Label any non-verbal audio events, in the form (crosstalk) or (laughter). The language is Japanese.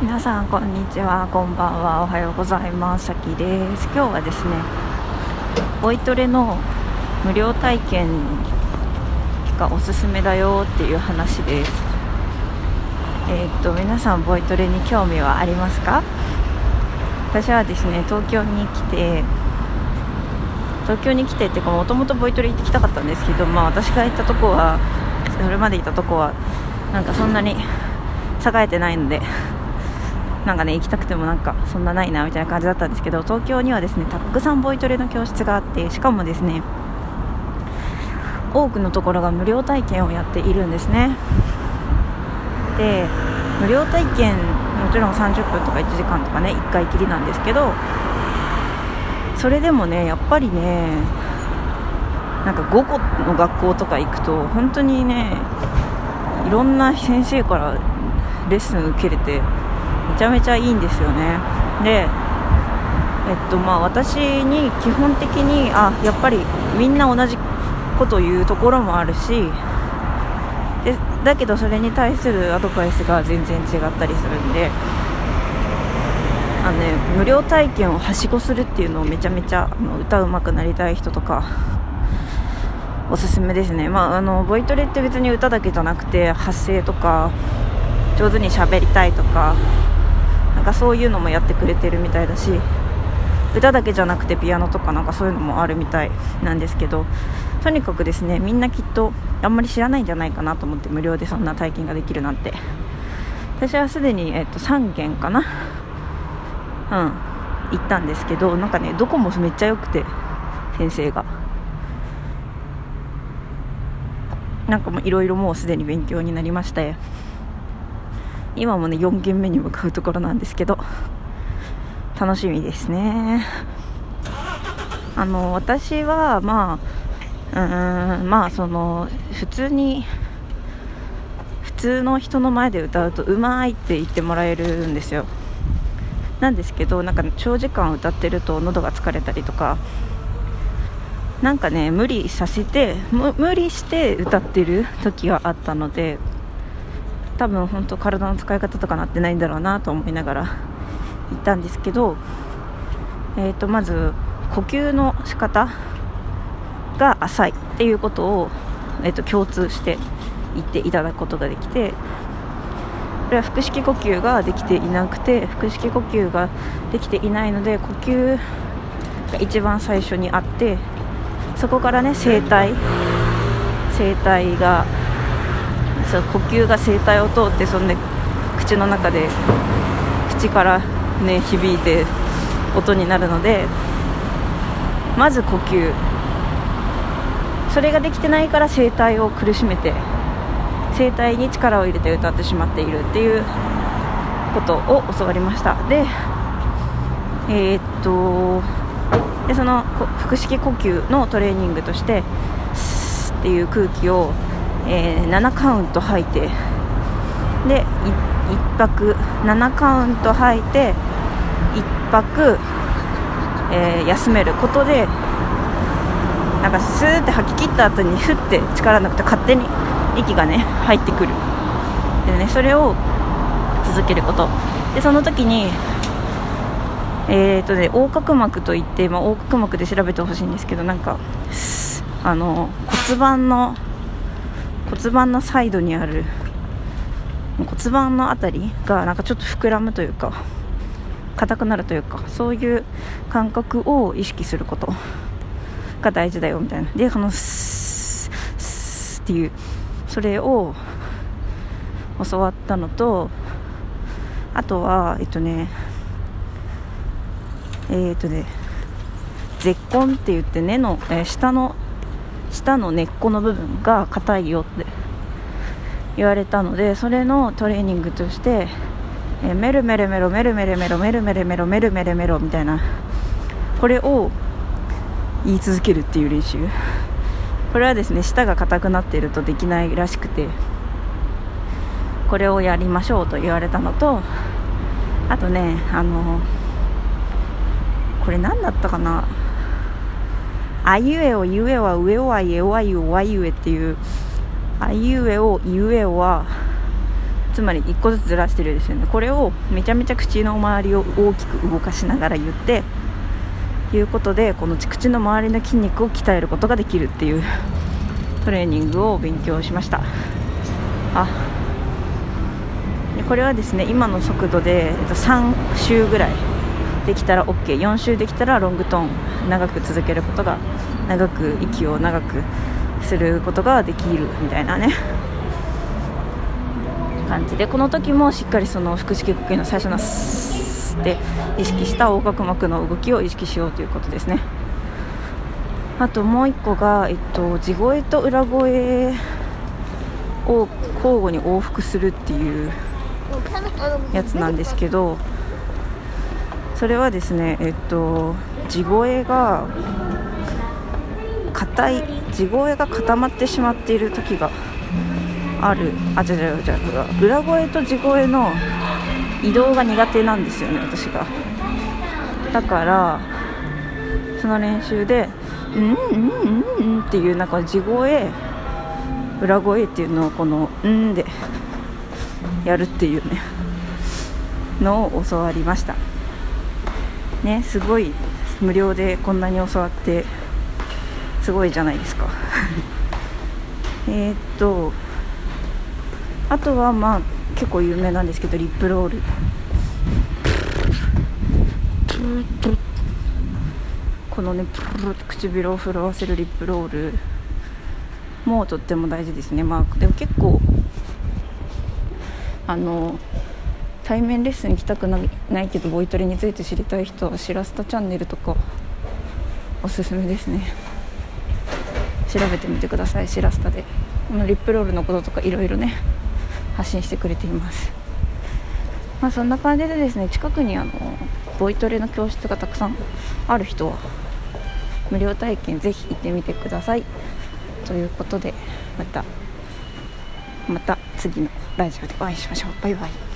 皆さんこんにちはこんばんはおはようございます。さきです。今日はですねボイトレの無料体験がおすすめだよっていう話です。えー、っと皆さんボイトレに興味はありますか？私はですね東京に来て東京に来てっていうかもともとボイトレ行ってきたかったんですけどまあ私が行ったとこはそれまでいたとこはなんかそんなに栄えてないのでなんかね行きたくてもなんかそんなないなみたいな感じだったんですけど東京にはですねたくさんボイトレの教室があってしかもですね多くのところが無料体験をやっているんですね。で無料体験もちろん30分とか1時間とかね1回きりなんですけどそれでもねやっぱりねなんか午後の学校とか行くと本当にねいろんな先生からレッスン受けれてめちゃめちゃいいんですよね。でえっとまあ私に基本的にあやっぱりみんな同じことを言うところもあるしでだけどそれに対するアドバイスが全然違ったりするんであの、ね、無料体験をはしごするっていうのをめちゃめちゃあの歌うまくなりたい人とかおすすめですね、まあ、あのボイトレって別に歌だけじゃなくて発声とか上手に喋りたいとかかそういうのもやってくれてるみたいだし歌だけじゃなくてピアノとかなんかそういうのもあるみたいなんですけどとにかくですねみんなきっとあんまり知らないんじゃないかなと思って無料でそんな体験ができるなんて。私はすでに、えっと、3件かな？うん。行ったんですけどなんかねどこもめっちゃ良くて先生が。なんかもういろいろもうすでに勉強になりまして。今もね4軒目に向かうところなんですけど楽しみですね。あの私はまあうんまあその普通に普通の人の前で歌うとうまいって言ってもらえるんですよ。なんですけどなんか長時間歌ってると喉が疲れたりとかなんかね無理させて無理して歌ってる時があったので多分本当体の使い方とかなってないんだろうなと思いながら行ったんですけど、えー、とまず呼吸の仕方が浅いっていうことを、えー、と共通して言っていただくことができてこれは腹式呼吸ができていなくて腹式呼吸ができていないので呼吸が一番最初にあってそこからね声帯声帯がそう呼吸が声帯を通ってそんで口の中で口からね響いて音になるのでまず呼吸。それができてないから声帯を苦しめて声帯に力を入れて歌ってしまっているっていうことを教わりました。でえー、っとでその腹式呼吸のトレーニングとしてスっていう空気をえー、7カウント吐いてで1泊7カウント吐いて1泊、えー、休めることでなんかスーって吐き切った後にふって力なくて勝手に息がね入ってくる。でねそれを続けること。でその時にえーとね、横隔膜といって、まあ、横隔膜で調べてほしいんですけどなんかあの骨盤の骨盤のサイドにある骨盤の辺りがなんかちょっと膨らむというか硬くなるというかそういう感覚を意識することが大事だよみたいな。でこのスッスッっていうそれを教わったのとあとはえっとねえー、っとね絶根って言って根の、えー、下の下の根っこの部分が硬いよって言われたのでそれのトレーニングとして、えメルメルメロメルメルメロメルメルメロメルメルメロみたいなこれを言い続けるっていう練習。これはですね舌が硬くなっているとできないらしくてこれをやりましょうと言われたのとあとねあのこれ何だったかなあいうえおゆえは上はえわゆわゆえっていうあいうえおゆえはつまり1個ずつずらしてるんですよね。これをめちゃめちゃ口の周りを大きく動かしながら言っていうことでこの口の周りの筋肉を鍛えることができるっていう (laughs) トレーニングを勉強しました。あでこれはですね今の速度で3周ぐらいできたら OK4 周できたらロングトーン。長く続けることが長く息を長くすることができるみたいなね。感じでこの時もしっかりその腹式呼吸の最初のスって意識した横隔膜の動きを意識しようということですね。あともう1個が、えっと、地声と裏声を交互に往復するっていうやつなんですけどそれはですねえっと地声が硬い地声が固まってしまっている時がある。あじゃじゃじゃ裏声と地声の移動が苦手なんですよね私が。だからその練習で「うんうんうんうん」っていうなんか地声裏声っていうのをこの「うん」でやるっていうねのを教わりました。ねすごい無料でこんなに教わってすごいじゃないですか。(laughs) えっとあとはまあ結構有名なんですけどリップロール。このね唇を震わせるリップロールもとっても大事ですね。まあでも結構あの対面レッスン行きたくないけどボイトレについて知りたい人はしらすたチャンネルとかおすすめですね。調べてみてくださいしらすたで。このリップロールのこととかいろいろね発信してくれています。まあそんな感じでですね近くにあのボイトレの教室がたくさんある人は無料体験ぜひ行ってみてください。ということでまたまた次のラジオでお会いしましょう。バイバイ。